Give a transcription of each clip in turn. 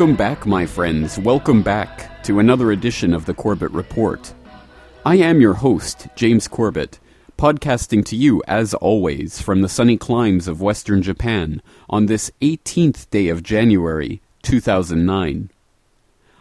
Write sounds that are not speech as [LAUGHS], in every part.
Welcome back, my friends. Welcome back to another edition of the Corbett Report. I am your host, James Corbett, podcasting to you, as always, from the sunny climes of western Japan on this 18th day of January, 2009.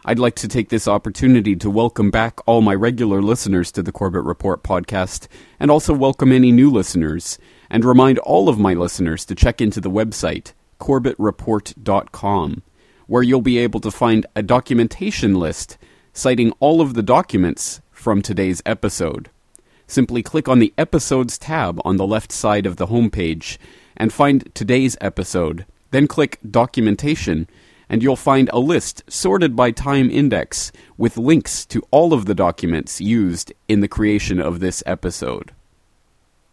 I'd like to take this opportunity to welcome back all my regular listeners to the Corbett Report podcast, and also welcome any new listeners, and remind all of my listeners to check into the website, corbettreport.com where you'll be able to find a documentation list citing all of the documents from today's episode. Simply click on the Episodes tab on the left side of the homepage and find today's episode. Then click Documentation, and you'll find a list sorted by time index with links to all of the documents used in the creation of this episode.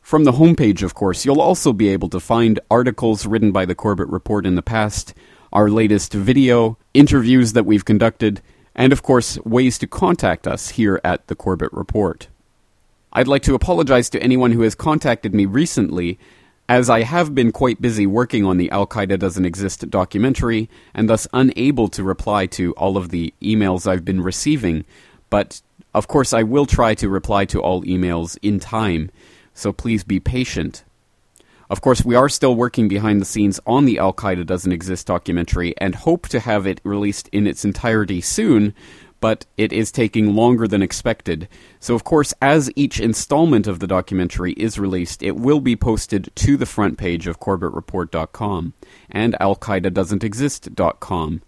From the homepage, of course, you'll also be able to find articles written by the Corbett Report in the past, our latest video, interviews that we've conducted, and of course, ways to contact us here at the Corbett Report. I'd like to apologize to anyone who has contacted me recently, as I have been quite busy working on the Al Qaeda Doesn't Exist documentary, and thus unable to reply to all of the emails I've been receiving, but of course I will try to reply to all emails in time, so please be patient. Of course, we are still working behind the scenes on the Al Qaeda Doesn't Exist documentary and hope to have it released in its entirety soon, but it is taking longer than expected. So, of course, as each installment of the documentary is released, it will be posted to the front page of CorbettReport.com and al-qaeda AlQaedaDoesn'tExist.com.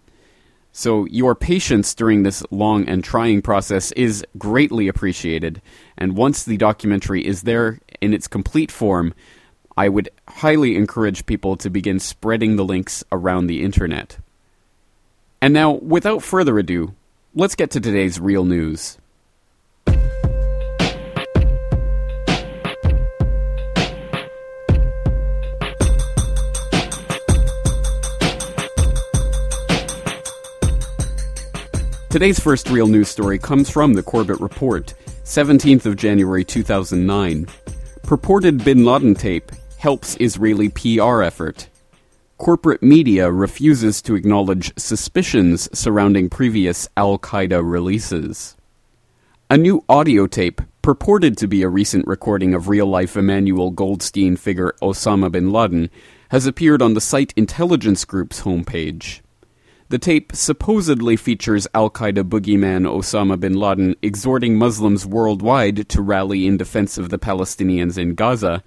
So, your patience during this long and trying process is greatly appreciated, and once the documentary is there in its complete form, I would highly encourage people to begin spreading the links around the internet. And now, without further ado, let's get to today's real news. Today's first real news story comes from the Corbett Report, 17th of January 2009. Purported bin Laden tape helps Israeli PR effort. Corporate media refuses to acknowledge suspicions surrounding previous Al Qaeda releases. A new audio tape, purported to be a recent recording of real life Emmanuel Goldstein figure Osama bin Laden, has appeared on the site Intelligence Group's homepage. The tape supposedly features Al Qaeda boogeyman Osama bin Laden exhorting Muslims worldwide to rally in defense of the Palestinians in Gaza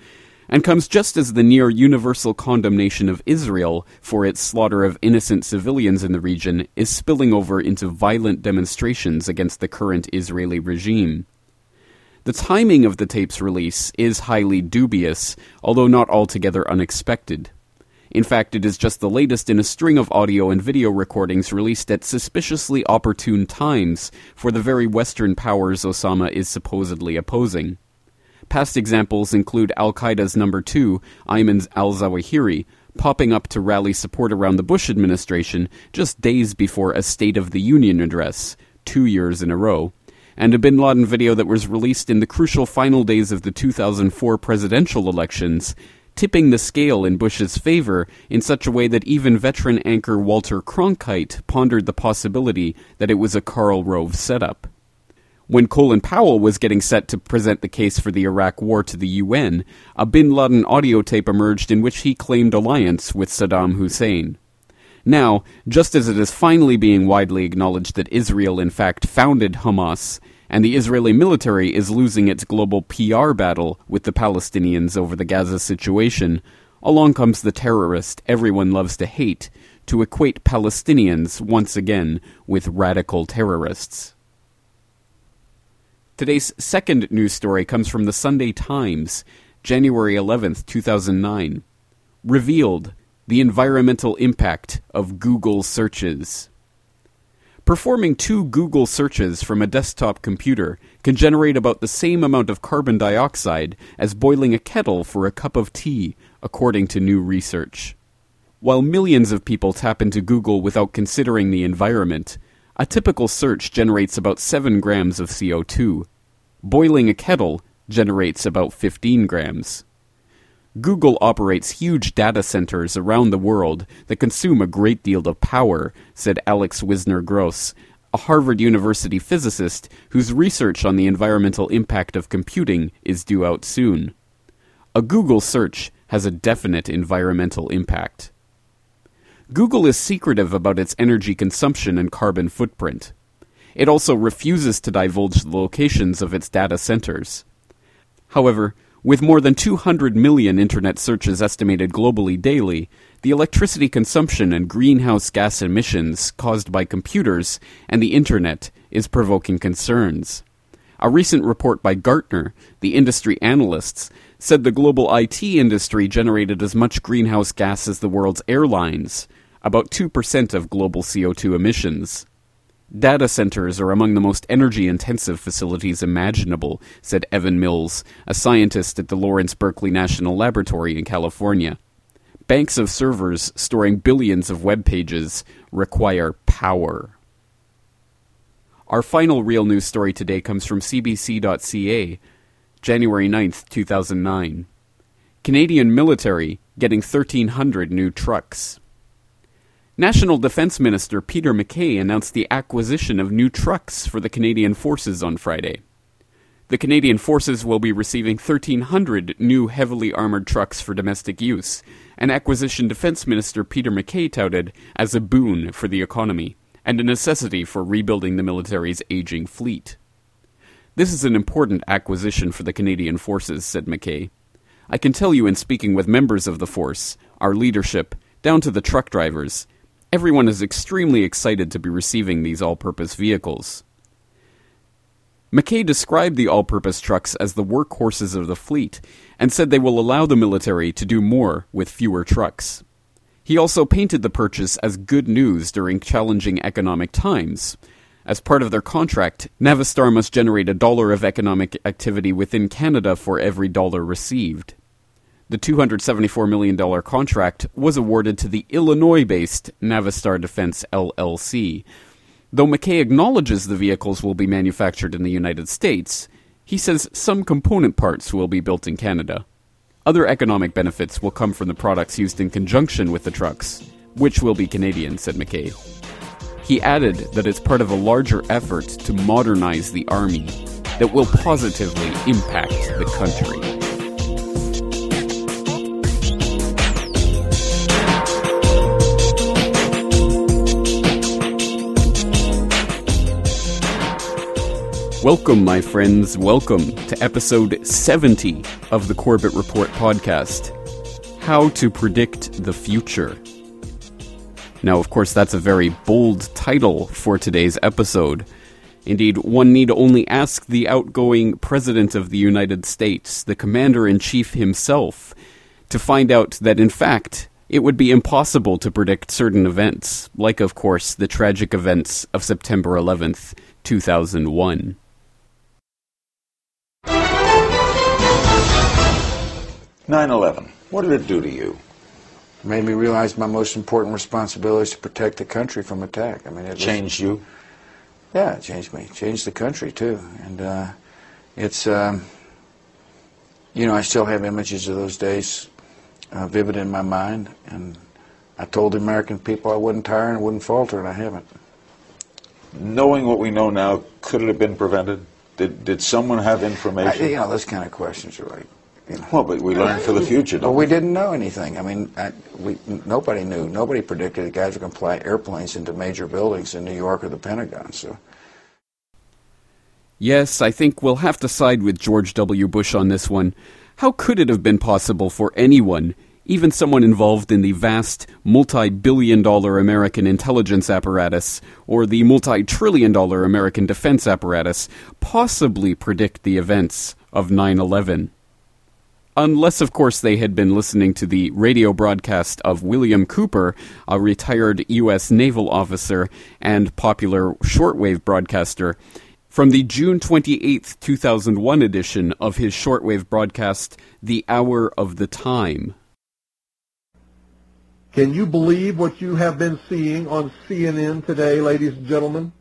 and comes just as the near universal condemnation of Israel for its slaughter of innocent civilians in the region is spilling over into violent demonstrations against the current Israeli regime. The timing of the tape's release is highly dubious, although not altogether unexpected. In fact, it is just the latest in a string of audio and video recordings released at suspiciously opportune times for the very Western powers Osama is supposedly opposing. Past examples include Al Qaeda's number two, Ayman al Zawahiri, popping up to rally support around the Bush administration just days before a State of the Union address, two years in a row, and a bin Laden video that was released in the crucial final days of the 2004 presidential elections, tipping the scale in Bush's favor in such a way that even veteran anchor Walter Cronkite pondered the possibility that it was a Karl Rove setup. When Colin Powell was getting set to present the case for the Iraq War to the UN, a bin Laden audio tape emerged in which he claimed alliance with Saddam Hussein. Now, just as it is finally being widely acknowledged that Israel in fact founded Hamas, and the Israeli military is losing its global PR battle with the Palestinians over the Gaza situation, along comes the terrorist everyone loves to hate to equate Palestinians once again with radical terrorists. Today's second news story comes from the Sunday Times, January 11th, 2009. Revealed the environmental impact of Google searches. Performing two Google searches from a desktop computer can generate about the same amount of carbon dioxide as boiling a kettle for a cup of tea, according to new research. While millions of people tap into Google without considering the environment, a typical search generates about 7 grams of CO2, Boiling a kettle generates about 15 grams. Google operates huge data centers around the world that consume a great deal of power, said Alex Wissner-Gross, a Harvard University physicist whose research on the environmental impact of computing is due out soon. A Google search has a definite environmental impact. Google is secretive about its energy consumption and carbon footprint. It also refuses to divulge the locations of its data centers. However, with more than 200 million internet searches estimated globally daily, the electricity consumption and greenhouse gas emissions caused by computers and the internet is provoking concerns. A recent report by Gartner, the industry analysts, said the global IT industry generated as much greenhouse gas as the world's airlines, about 2% of global CO2 emissions. Data centers are among the most energy intensive facilities imaginable, said Evan Mills, a scientist at the Lawrence Berkeley National Laboratory in California. Banks of servers storing billions of web pages require power. Our final real news story today comes from CBC.ca, January 9th, 2009. Canadian military getting 1,300 new trucks. National Defense Minister Peter MacKay announced the acquisition of new trucks for the Canadian Forces on Friday. The Canadian Forces will be receiving 1,300 new heavily armored trucks for domestic use, an acquisition Defense Minister Peter MacKay touted as a boon for the economy and a necessity for rebuilding the military's aging fleet. This is an important acquisition for the Canadian Forces, said MacKay. I can tell you in speaking with members of the force, our leadership, down to the truck drivers, Everyone is extremely excited to be receiving these all purpose vehicles. MacKay described the all purpose trucks as the workhorses of the fleet and said they will allow the military to do more with fewer trucks. He also painted the purchase as good news during challenging economic times. As part of their contract, Navistar must generate a dollar of economic activity within Canada for every dollar received. The $274 million contract was awarded to the Illinois based Navistar Defense LLC. Though MacKay acknowledges the vehicles will be manufactured in the United States, he says some component parts will be built in Canada. Other economic benefits will come from the products used in conjunction with the trucks, which will be Canadian, said MacKay. He added that it's part of a larger effort to modernize the Army that will positively impact the country. Welcome, my friends. Welcome to episode 70 of the Corbett Report podcast How to Predict the Future. Now, of course, that's a very bold title for today's episode. Indeed, one need only ask the outgoing President of the United States, the Commander in Chief himself, to find out that, in fact, it would be impossible to predict certain events, like, of course, the tragic events of September 11th, 2001. 9-11, what did it do to you? It made me realize my most important responsibility is to protect the country from attack. I mean, it changed was, you. Yeah, it changed me. It changed the country too, and uh, it's um, you know I still have images of those days uh, vivid in my mind, and I told the American people I wouldn't tire and wouldn't falter, and I haven't. Knowing what we know now, could it have been prevented? Did did someone have information? I, you know, those kind of questions are like you [LAUGHS] know. Well, but we learned for the future. Well, we, we didn't know anything. I mean, I, we nobody knew. Nobody predicted that guys were going to fly airplanes into major buildings in New York or the Pentagon. So. Yes, I think we'll have to side with George W. Bush on this one. How could it have been possible for anyone, even someone involved in the vast, multi billion dollar American intelligence apparatus or the multi trillion dollar American defense apparatus, possibly predict the events of 9 11? Unless, of course, they had been listening to the radio broadcast of William Cooper, a retired U.S. naval officer and popular shortwave broadcaster, from the June 28, 2001 edition of his shortwave broadcast, The Hour of the Time. Can you believe what you have been seeing on CNN today, ladies and gentlemen?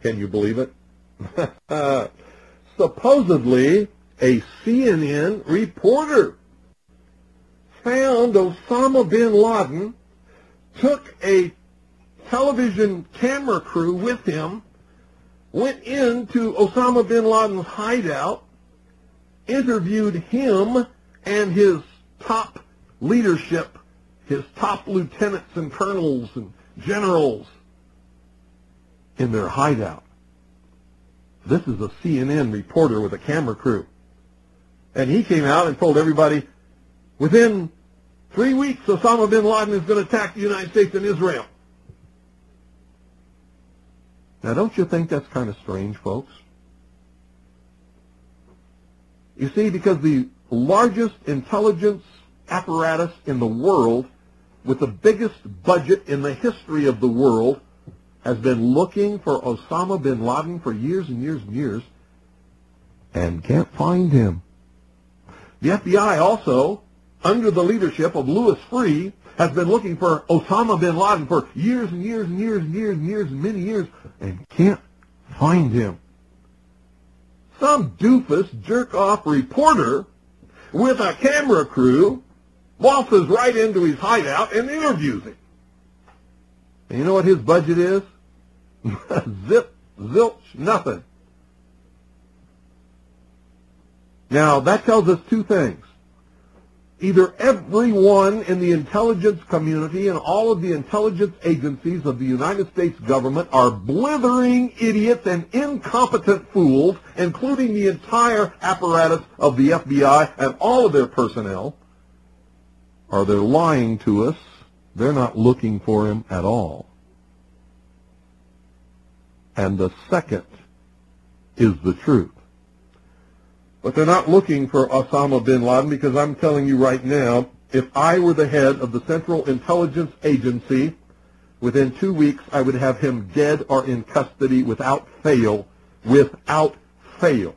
Can you believe it? [LAUGHS] Supposedly, a CNN reporter found Osama bin Laden, took a television camera crew with him, went into Osama bin Laden's hideout, interviewed him and his top leadership, his top lieutenants and colonels and generals in their hideout. This is a CNN reporter with a camera crew. And he came out and told everybody, within three weeks, Osama bin Laden is going to attack the United States and Israel. Now, don't you think that's kind of strange, folks? You see, because the largest intelligence apparatus in the world with the biggest budget in the history of the world has been looking for Osama bin Laden for years and years and years and can't find him. The FBI also, under the leadership of Louis Freeh, has been looking for Osama bin Laden for years and years and years and years and years and many years and can't find him. Some doofus jerk-off reporter with a camera crew waltzes right into his hideout and interviews him. And you know what his budget is? [LAUGHS] Zip, zilch, nothing. Now, that tells us two things. Either everyone in the intelligence community and all of the intelligence agencies of the United States government are blithering idiots and incompetent fools, including the entire apparatus of the FBI and all of their personnel, or they're lying to us. They're not looking for him at all. And the second is the truth. But they're not looking for Osama bin Laden because I'm telling you right now, if I were the head of the Central Intelligence Agency, within two weeks I would have him dead or in custody without fail, without fail.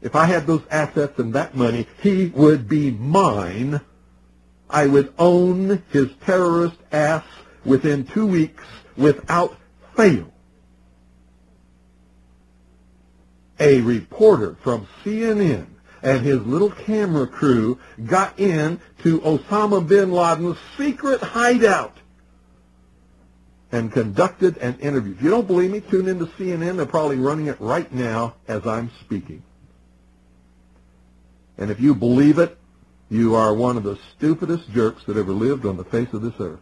If I had those assets and that money, he would be mine. I would own his terrorist ass within two weeks without fail. A reporter from CNN and his little camera crew got in to Osama bin Laden's secret hideout and conducted an interview. If you don't believe me, tune into CNN. They're probably running it right now as I'm speaking. And if you believe it, you are one of the stupidest jerks that ever lived on the face of this earth.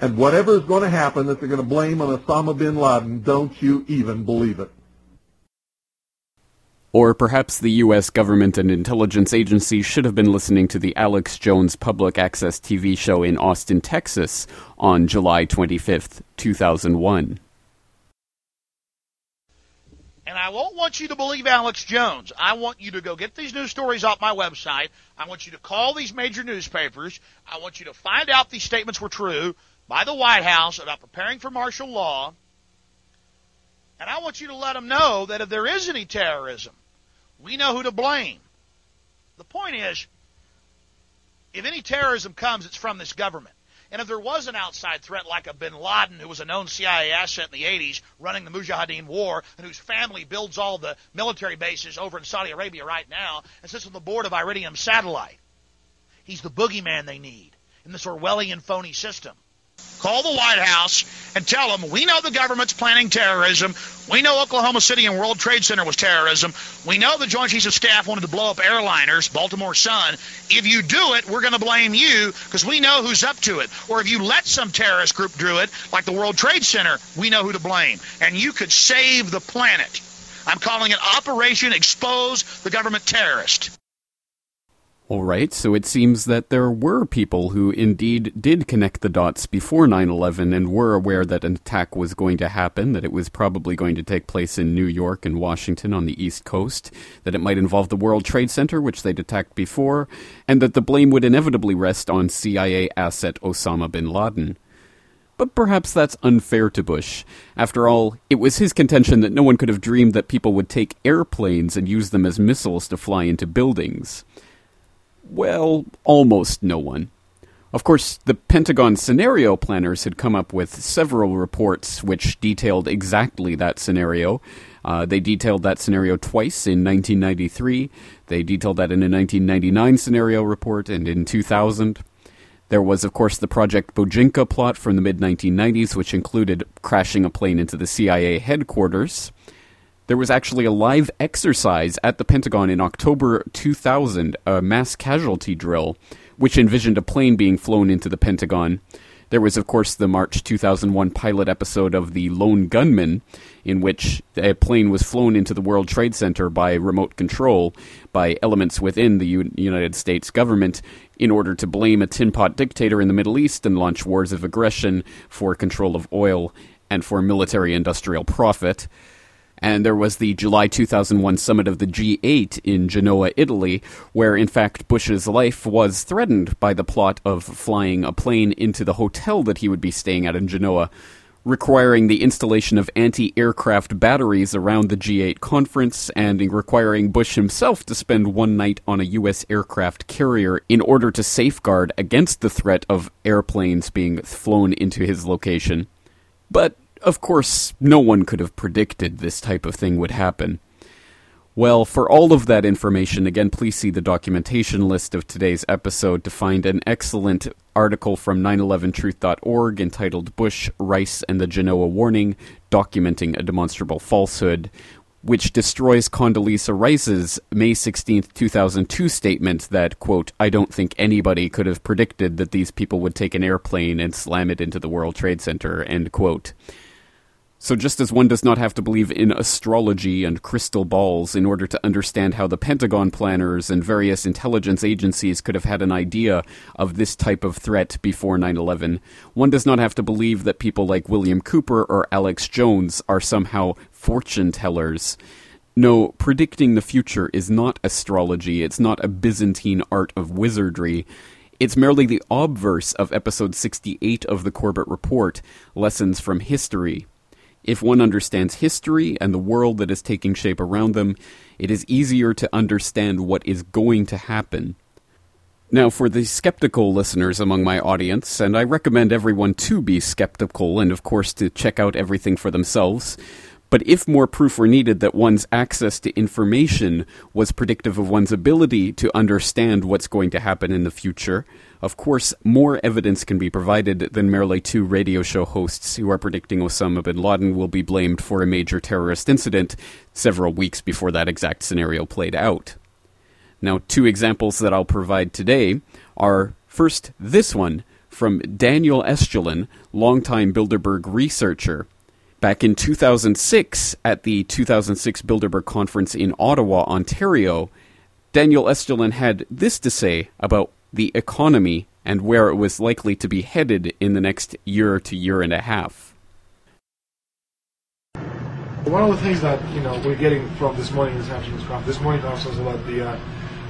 And whatever is going to happen that they're going to blame on Osama bin Laden, don't you even believe it. Or perhaps the U.S. government and intelligence agencies should have been listening to the Alex Jones public access TV show in Austin, Texas on July 25th, 2001. And I won't want you to believe Alex Jones. I want you to go get these news stories off my website. I want you to call these major newspapers. I want you to find out these statements were true by the White House about preparing for martial law. And I want you to let them know that if there is any terrorism, we know who to blame. The point is, if any terrorism comes, it's from this government. And if there was an outside threat like a bin Laden, who was a known CIA asset in the 80s, running the Mujahideen war, and whose family builds all the military bases over in Saudi Arabia right now, and sits on the board of Iridium Satellite, he's the boogeyman they need in this Orwellian phony system. Call the White House and tell them we know the government's planning terrorism. We know Oklahoma City and World Trade Center was terrorism. We know the Joint Chiefs of Staff wanted to blow up airliners, Baltimore Sun. If you do it, we're going to blame you because we know who's up to it. Or if you let some terrorist group do it, like the World Trade Center, we know who to blame. And you could save the planet. I'm calling it Operation Expose the Government Terrorist. All right, so it seems that there were people who indeed did connect the dots before 9 11 and were aware that an attack was going to happen, that it was probably going to take place in New York and Washington on the East Coast, that it might involve the World Trade Center, which they'd attacked before, and that the blame would inevitably rest on CIA asset Osama bin Laden. But perhaps that's unfair to Bush. After all, it was his contention that no one could have dreamed that people would take airplanes and use them as missiles to fly into buildings. Well, almost no one. Of course, the Pentagon scenario planners had come up with several reports which detailed exactly that scenario. Uh, they detailed that scenario twice in 1993. They detailed that in a 1999 scenario report and in 2000. There was, of course, the Project Bojinka plot from the mid 1990s, which included crashing a plane into the CIA headquarters. There was actually a live exercise at the Pentagon in October 2000, a mass casualty drill which envisioned a plane being flown into the Pentagon. There was, of course, the March 2001 pilot episode of The Lone Gunmen, in which a plane was flown into the World Trade Center by remote control by elements within the U- United States government in order to blame a tin pot dictator in the Middle East and launch wars of aggression for control of oil and for military industrial profit. And there was the July 2001 summit of the G8 in Genoa, Italy, where in fact Bush's life was threatened by the plot of flying a plane into the hotel that he would be staying at in Genoa, requiring the installation of anti aircraft batteries around the G8 conference and requiring Bush himself to spend one night on a U.S. aircraft carrier in order to safeguard against the threat of airplanes being flown into his location. But of course, no one could have predicted this type of thing would happen. Well, for all of that information, again, please see the documentation list of today's episode to find an excellent article from 911truth.org entitled Bush, Rice, and the Genoa Warning Documenting a Demonstrable Falsehood, which destroys Condoleezza Rice's May 16, 2002 statement that, quote, I don't think anybody could have predicted that these people would take an airplane and slam it into the World Trade Center, end quote. So, just as one does not have to believe in astrology and crystal balls in order to understand how the Pentagon planners and various intelligence agencies could have had an idea of this type of threat before 9 11, one does not have to believe that people like William Cooper or Alex Jones are somehow fortune tellers. No, predicting the future is not astrology, it's not a Byzantine art of wizardry. It's merely the obverse of episode 68 of the Corbett Report Lessons from History. If one understands history and the world that is taking shape around them, it is easier to understand what is going to happen. Now, for the skeptical listeners among my audience, and I recommend everyone to be skeptical and, of course, to check out everything for themselves, but if more proof were needed that one's access to information was predictive of one's ability to understand what's going to happen in the future, of course, more evidence can be provided than merely two radio show hosts who are predicting Osama bin Laden will be blamed for a major terrorist incident several weeks before that exact scenario played out. Now, two examples that I'll provide today are first this one from Daniel Estulin, longtime Bilderberg researcher. Back in 2006, at the 2006 Bilderberg Conference in Ottawa, Ontario, Daniel Estulin had this to say about the economy and where it was likely to be headed in the next year to year and a half. One of the things that you know we're getting from this morning, this afternoon's conference, this morning conference was about the uh,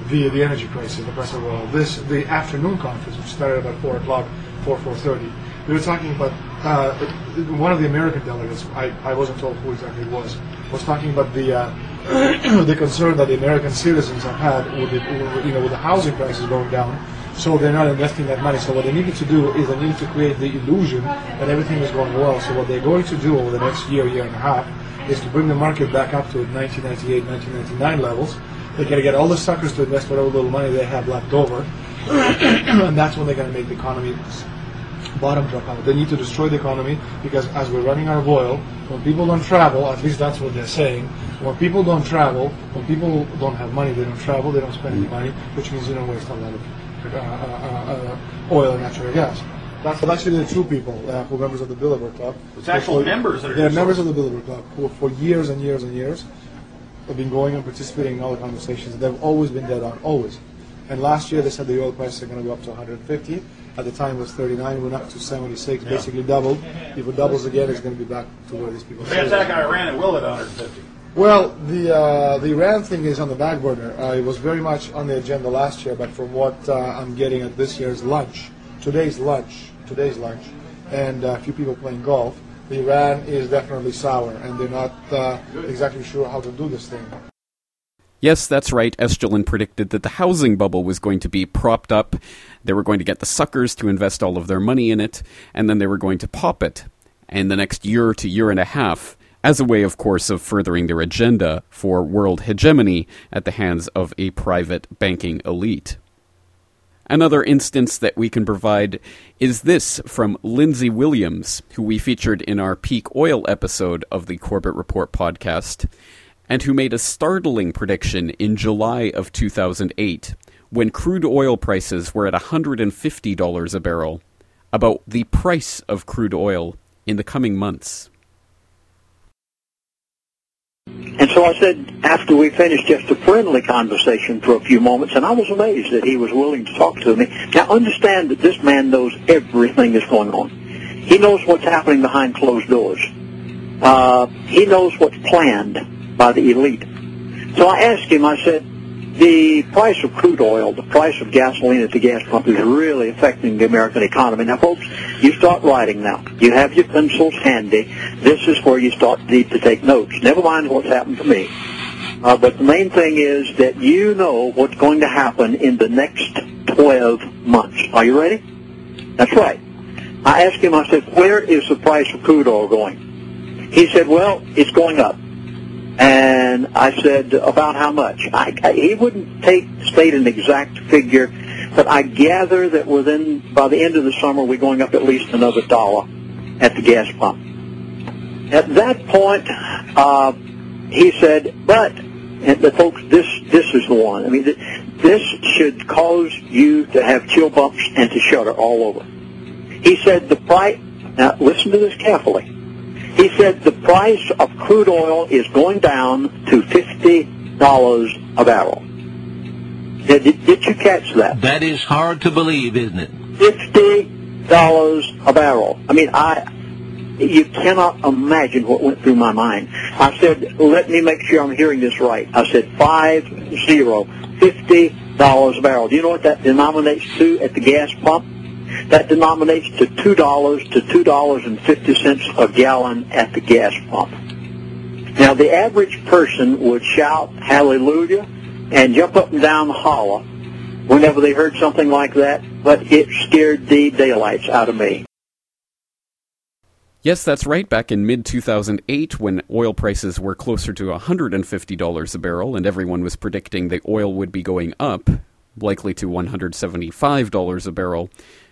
the the energy crisis, the price of oil. This the afternoon conference, which started about four o'clock, four four thirty. We were talking about uh, one of the American delegates. I, I wasn't told who exactly it was. Was talking about the uh, [CLEARS THROAT] the concern that the American citizens have had with the you know with the housing prices going down so they're not investing that money. So what they needed to do is they needed to create the illusion that everything is going well. So what they're going to do over the next year, year and a half, is to bring the market back up to 1998, 1999 levels. They're going to get all the suckers to invest whatever little money they have left over, [CLEARS THROAT] and that's when they're going to make the economy bottom drop out. They need to destroy the economy because as we're running out of oil, when people don't travel, at least that's what they're saying, when people don't travel, when people don't have money, they don't travel, they don't spend any money, which means they don't waste a lot of uh, uh, uh, oil and natural gas. That's actually the true people uh, who are members of the Bilderberg Club. It's actual for, members that are They're members of the Bilderberg Club who for years and years and years have been going and participating in all the conversations. They've always been dead on, always. And last year they said the oil prices are going to go up to 150. At the time it was 39, went up to 76, yeah. basically doubled. If it doubles again, it's going to be back to where these people. The attack on Iran, it will at 150. Well, the uh, the Iran thing is on the back burner. Uh, it was very much on the agenda last year, but from what uh, I'm getting at this year's lunch, today's lunch, today's lunch, and a few people playing golf, the Iran is definitely sour, and they're not uh, exactly sure how to do this thing. Yes, that's right. Estulin predicted that the housing bubble was going to be propped up. They were going to get the suckers to invest all of their money in it, and then they were going to pop it in the next year to year and a half as a way, of course, of furthering their agenda for world hegemony at the hands of a private banking elite. Another instance that we can provide is this from Lindsey Williams, who we featured in our peak oil episode of the Corbett Report podcast, and who made a startling prediction in July of 2008 when crude oil prices were at $150 a barrel about the price of crude oil in the coming months. And so I said, after we finished just a friendly conversation for a few moments, and I was amazed that he was willing to talk to me. Now understand that this man knows everything that's going on. He knows what's happening behind closed doors. Uh, he knows what's planned by the elite. So I asked him, I said, the price of crude oil, the price of gasoline at the gas pump is really affecting the American economy. Now, folks, you start writing now. You have your pencils handy. This is where you start need to take notes. Never mind what's happened to me. Uh, but the main thing is that you know what's going to happen in the next 12 months. Are you ready? That's right. I asked him, I said, where is the price of crude oil going? He said, well, it's going up. And I said, about how much? I, I, he wouldn't take, state an exact figure, but I gather that within, by the end of the summer, we're going up at least another dollar at the gas pump. At that point, uh, he said, but, and the folks, this, this is the one. I mean, this should cause you to have chill bumps and to shudder all over. He said the price, now listen to this carefully. He said the price of crude oil is going down to $50 a barrel. Did, did, you catch that? That is hard to believe, isn't it? $50 a barrel. I mean, I, you cannot imagine what went through my mind. I said, let me make sure I'm hearing this right. I said five zero, fifty dollars a barrel. Do you know what that denominates to at the gas pump? That denominates to two dollars to two dollars and fifty cents a gallon at the gas pump. Now the average person would shout hallelujah and jump up and down the holler whenever they heard something like that, but it scared the daylights out of me. Yes, that's right. Back in mid 2008, when oil prices were closer to $150 a barrel and everyone was predicting the oil would be going up, likely to $175 a barrel,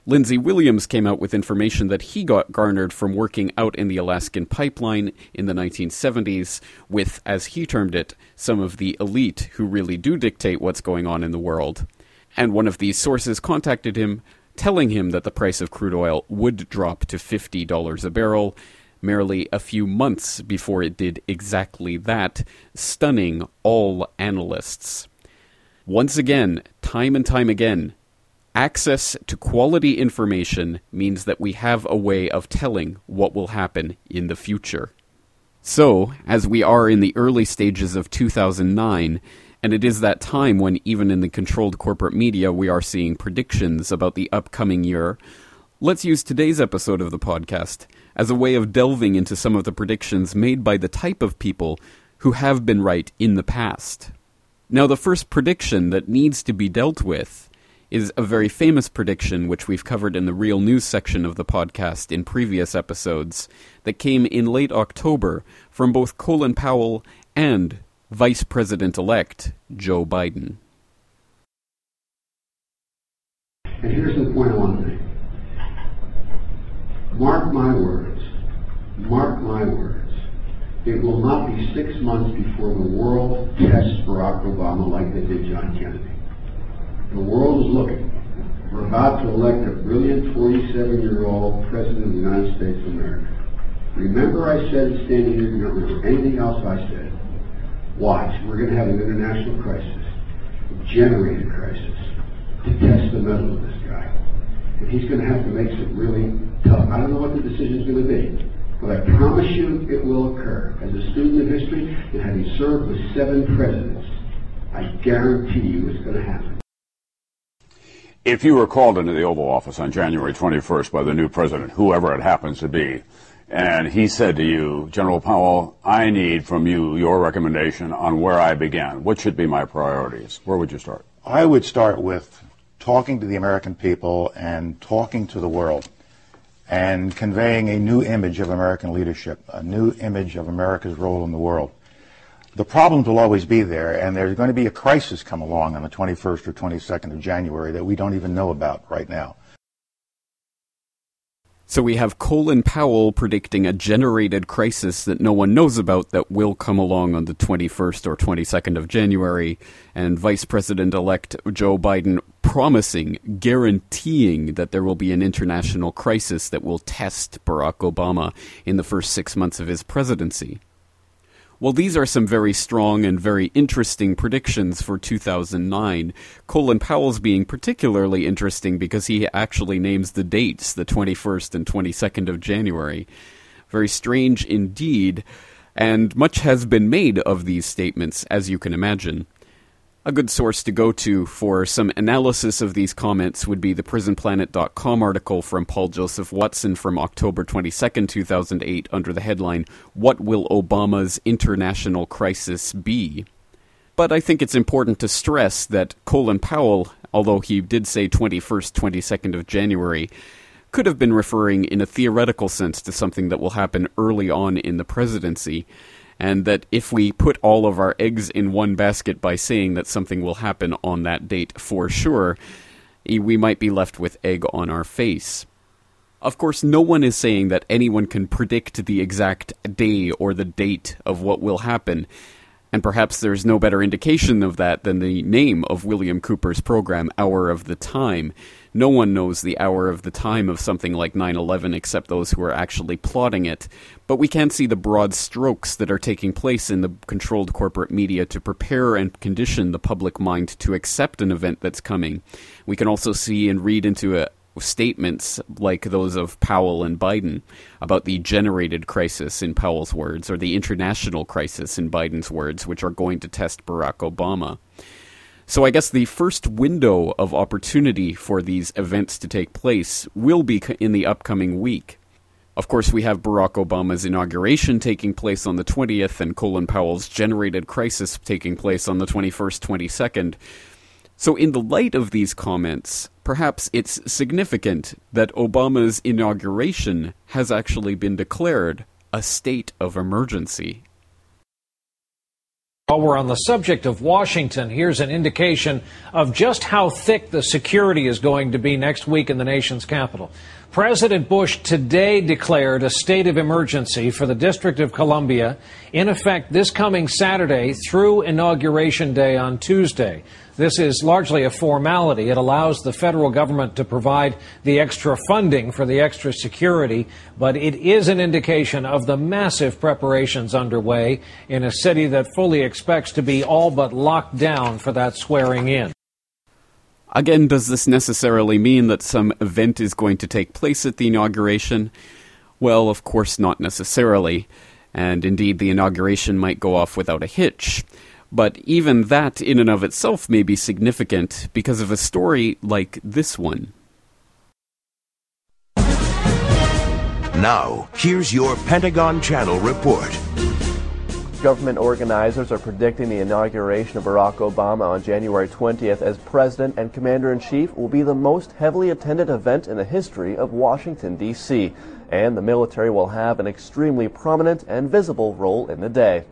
Lindsey Williams came out with information that he got garnered from working out in the Alaskan pipeline in the 1970s with, as he termed it, some of the elite who really do dictate what's going on in the world. And one of these sources contacted him, telling him that the price of crude oil would drop to $50 a barrel merely a few months before it did exactly that, stunning all analysts. Once again, time and time again, access to quality information means that we have a way of telling what will happen in the future. So, as we are in the early stages of 2009, and it is that time when, even in the controlled corporate media, we are seeing predictions about the upcoming year, let's use today's episode of the podcast as a way of delving into some of the predictions made by the type of people who have been right in the past. Now, the first prediction that needs to be dealt with is a very famous prediction which we've covered in the real news section of the podcast in previous episodes that came in late October from both Colin Powell and Vice President elect Joe Biden. And here's the point I want to make. Mark my words. Mark my words. It will not be six months before the world tests Barack Obama like they did John Kennedy. The world is looking. We're about to elect a brilliant 47-year-old president of the United States of America. Remember I said standing here, you don't remember anything else I said. Watch, we're going to have an international crisis, a generated crisis, to test the mettle of this guy. And he's going to have to make some really tough, I don't know what the decision's going to be, but I promise you it will occur. As a student of history and having served with seven presidents, I guarantee you it's going to happen. If you were called into the Oval Office on January 21st by the new president, whoever it happens to be, and he said to you, General Powell, I need from you your recommendation on where I begin. What should be my priorities? Where would you start? I would start with talking to the American people and talking to the world and conveying a new image of American leadership, a new image of America's role in the world. The problems will always be there, and there's going to be a crisis come along on the 21st or 22nd of January that we don't even know about right now. So we have Colin Powell predicting a generated crisis that no one knows about that will come along on the 21st or 22nd of January, and Vice President elect Joe Biden promising, guaranteeing that there will be an international crisis that will test Barack Obama in the first six months of his presidency. Well, these are some very strong and very interesting predictions for 2009. Colin Powell's being particularly interesting because he actually names the dates, the 21st and 22nd of January. Very strange indeed, and much has been made of these statements, as you can imagine. A good source to go to for some analysis of these comments would be the PrisonPlanet.com article from Paul Joseph Watson from October 22, 2008, under the headline, What Will Obama's International Crisis Be? But I think it's important to stress that Colin Powell, although he did say 21st, 22nd of January, could have been referring in a theoretical sense to something that will happen early on in the presidency and that if we put all of our eggs in one basket by saying that something will happen on that date for sure, we might be left with egg on our face. Of course, no one is saying that anyone can predict the exact day or the date of what will happen, and perhaps there's no better indication of that than the name of William Cooper's program, Hour of the Time. No one knows the hour of the time of something like 9 11 except those who are actually plotting it. But we can see the broad strokes that are taking place in the controlled corporate media to prepare and condition the public mind to accept an event that's coming. We can also see and read into statements like those of Powell and Biden about the generated crisis, in Powell's words, or the international crisis, in Biden's words, which are going to test Barack Obama. So I guess the first window of opportunity for these events to take place will be in the upcoming week. Of course, we have Barack Obama's inauguration taking place on the 20th and Colin Powell's generated crisis taking place on the 21st, 22nd. So, in the light of these comments, perhaps it's significant that Obama's inauguration has actually been declared a state of emergency. While we're on the subject of Washington, here's an indication of just how thick the security is going to be next week in the nation's capital. President Bush today declared a state of emergency for the District of Columbia in effect this coming Saturday through Inauguration Day on Tuesday. This is largely a formality. It allows the federal government to provide the extra funding for the extra security, but it is an indication of the massive preparations underway in a city that fully expects to be all but locked down for that swearing in. Again, does this necessarily mean that some event is going to take place at the inauguration? Well, of course, not necessarily. And indeed, the inauguration might go off without a hitch. But even that, in and of itself, may be significant because of a story like this one. Now, here's your Pentagon Channel report. Government organizers are predicting the inauguration of Barack Obama on January 20th as President and Commander in Chief will be the most heavily attended event in the history of Washington, D.C., and the military will have an extremely prominent and visible role in the day.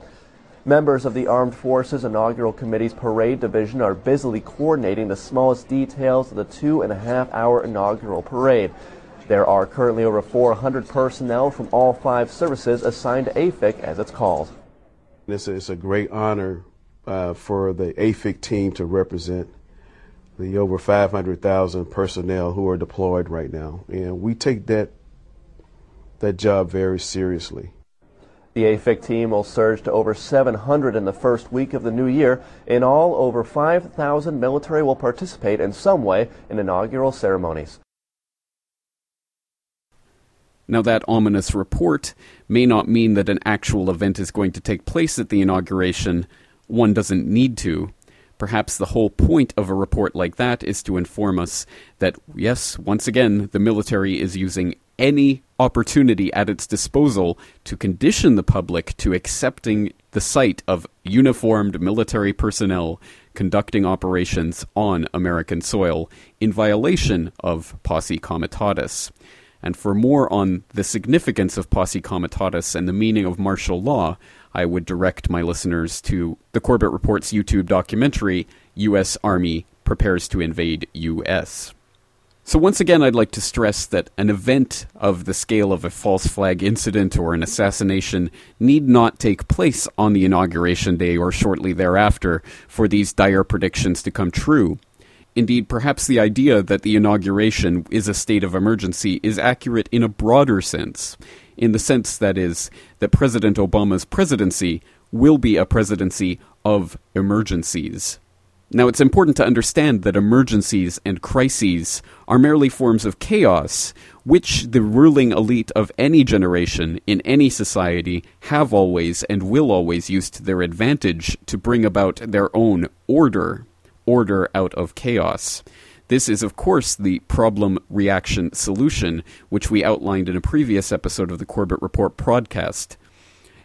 Members of the Armed Forces Inaugural Committee's Parade Division are busily coordinating the smallest details of the two and a half hour inaugural parade. There are currently over 400 personnel from all five services assigned to AFIC as it's called. It's a, a great honor uh, for the AFIC team to represent the over 500,000 personnel who are deployed right now. And we take that, that job very seriously. The AFIC team will surge to over 700 in the first week of the new year. In all, over 5,000 military will participate in some way in inaugural ceremonies. Now, that ominous report may not mean that an actual event is going to take place at the inauguration. One doesn't need to. Perhaps the whole point of a report like that is to inform us that, yes, once again, the military is using any opportunity at its disposal to condition the public to accepting the sight of uniformed military personnel conducting operations on American soil in violation of posse comitatus. And for more on the significance of posse comitatus and the meaning of martial law, I would direct my listeners to the Corbett Report's YouTube documentary, U.S. Army Prepares to Invade U.S. So, once again, I'd like to stress that an event of the scale of a false flag incident or an assassination need not take place on the inauguration day or shortly thereafter for these dire predictions to come true. Indeed, perhaps the idea that the inauguration is a state of emergency is accurate in a broader sense, in the sense that is, that President Obama's presidency will be a presidency of emergencies. Now, it's important to understand that emergencies and crises are merely forms of chaos, which the ruling elite of any generation in any society have always and will always use to their advantage to bring about their own order, order out of chaos. This is, of course, the problem reaction solution, which we outlined in a previous episode of the Corbett Report podcast.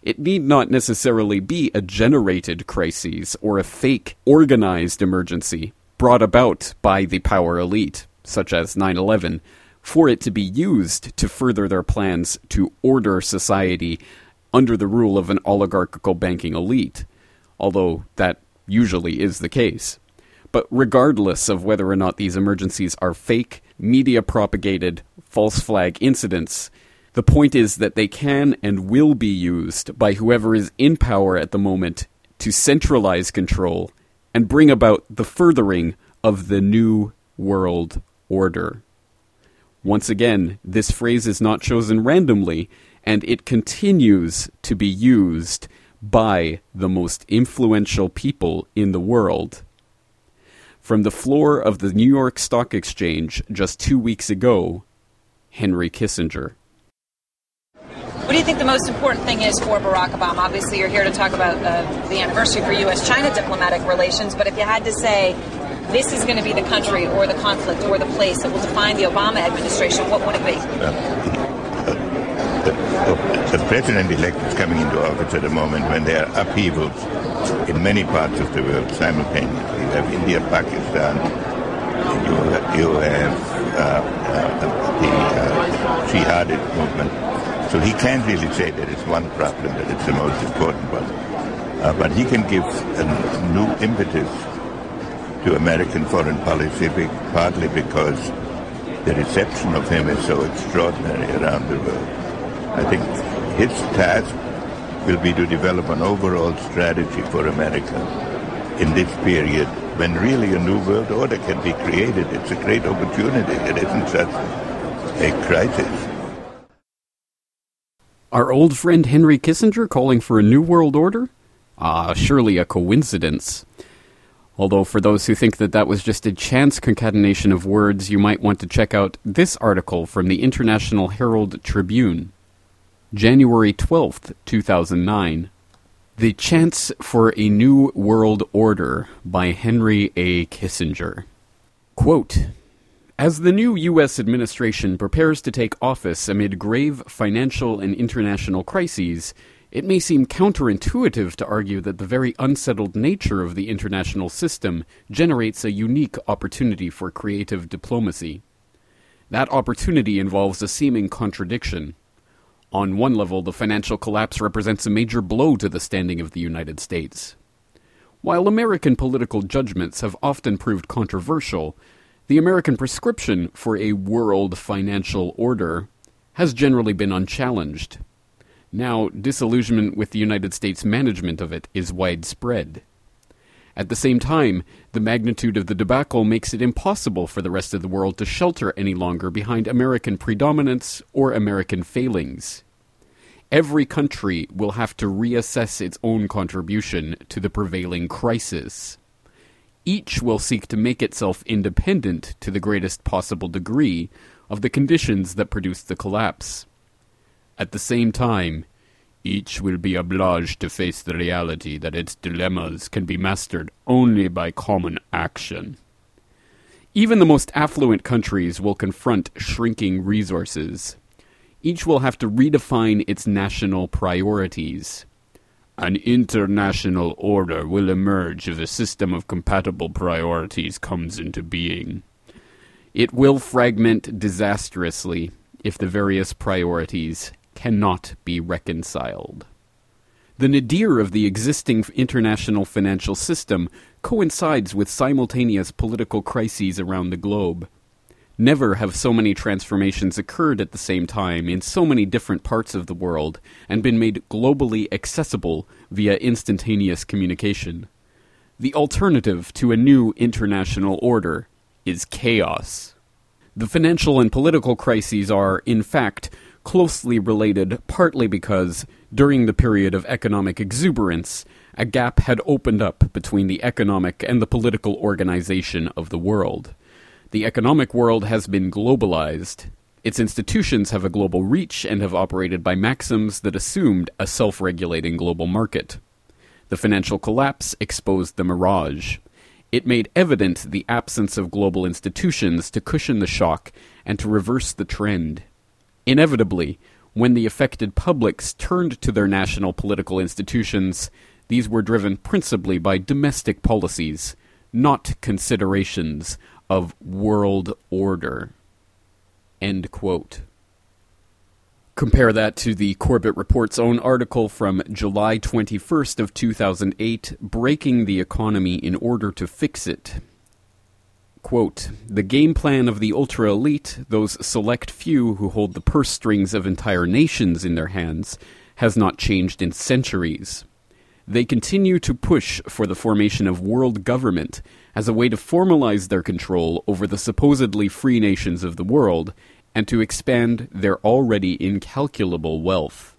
It need not necessarily be a generated crisis or a fake organized emergency brought about by the power elite, such as 9 11, for it to be used to further their plans to order society under the rule of an oligarchical banking elite, although that usually is the case. But regardless of whether or not these emergencies are fake, media propagated, false flag incidents, the point is that they can and will be used by whoever is in power at the moment to centralize control and bring about the furthering of the new world order. Once again, this phrase is not chosen randomly, and it continues to be used by the most influential people in the world. From the floor of the New York Stock Exchange just two weeks ago, Henry Kissinger. What do you think the most important thing is for Barack Obama? Obviously, you're here to talk about uh, the anniversary for U.S. China diplomatic relations, but if you had to say this is going to be the country or the conflict or the place that will define the Obama administration, what would it be? [LAUGHS] the, the president-elect is coming into office at a moment when there are upheavals in many parts of the world simultaneously. You have India, Pakistan, you, you have uh, uh, the uh, jihadist movement so he can't really say that it's one problem, that it's the most important one. Uh, but he can give a new impetus to American foreign policy, partly because the reception of him is so extraordinary around the world. I think his task will be to develop an overall strategy for America in this period when really a new world order can be created. It's a great opportunity. It isn't just a crisis. Our old friend Henry Kissinger calling for a new world order? Ah, surely a coincidence. Although, for those who think that that was just a chance concatenation of words, you might want to check out this article from the International Herald Tribune. January 12th, 2009. The Chance for a New World Order by Henry A. Kissinger. Quote, as the new U.S. administration prepares to take office amid grave financial and international crises, it may seem counterintuitive to argue that the very unsettled nature of the international system generates a unique opportunity for creative diplomacy. That opportunity involves a seeming contradiction. On one level, the financial collapse represents a major blow to the standing of the United States. While American political judgments have often proved controversial, the American prescription for a world financial order has generally been unchallenged. Now, disillusionment with the United States management of it is widespread. At the same time, the magnitude of the debacle makes it impossible for the rest of the world to shelter any longer behind American predominance or American failings. Every country will have to reassess its own contribution to the prevailing crisis each will seek to make itself independent to the greatest possible degree of the conditions that produced the collapse. At the same time, each will be obliged to face the reality that its dilemmas can be mastered only by common action. Even the most affluent countries will confront shrinking resources. each will have to redefine its national priorities. An international order will emerge if a system of compatible priorities comes into being. It will fragment disastrously if the various priorities cannot be reconciled. The nadir of the existing international financial system coincides with simultaneous political crises around the globe. Never have so many transformations occurred at the same time in so many different parts of the world and been made globally accessible via instantaneous communication. The alternative to a new international order is chaos. The financial and political crises are, in fact, closely related partly because, during the period of economic exuberance, a gap had opened up between the economic and the political organization of the world. The economic world has been globalized. Its institutions have a global reach and have operated by maxims that assumed a self regulating global market. The financial collapse exposed the mirage. It made evident the absence of global institutions to cushion the shock and to reverse the trend. Inevitably, when the affected publics turned to their national political institutions, these were driven principally by domestic policies, not considerations of world order. End quote. Compare that to the Corbett Report's own article from July 21st of 2008, Breaking the Economy in Order to Fix It. Quote, the game plan of the ultra elite, those select few who hold the purse strings of entire nations in their hands, has not changed in centuries. They continue to push for the formation of world government as a way to formalize their control over the supposedly free nations of the world and to expand their already incalculable wealth.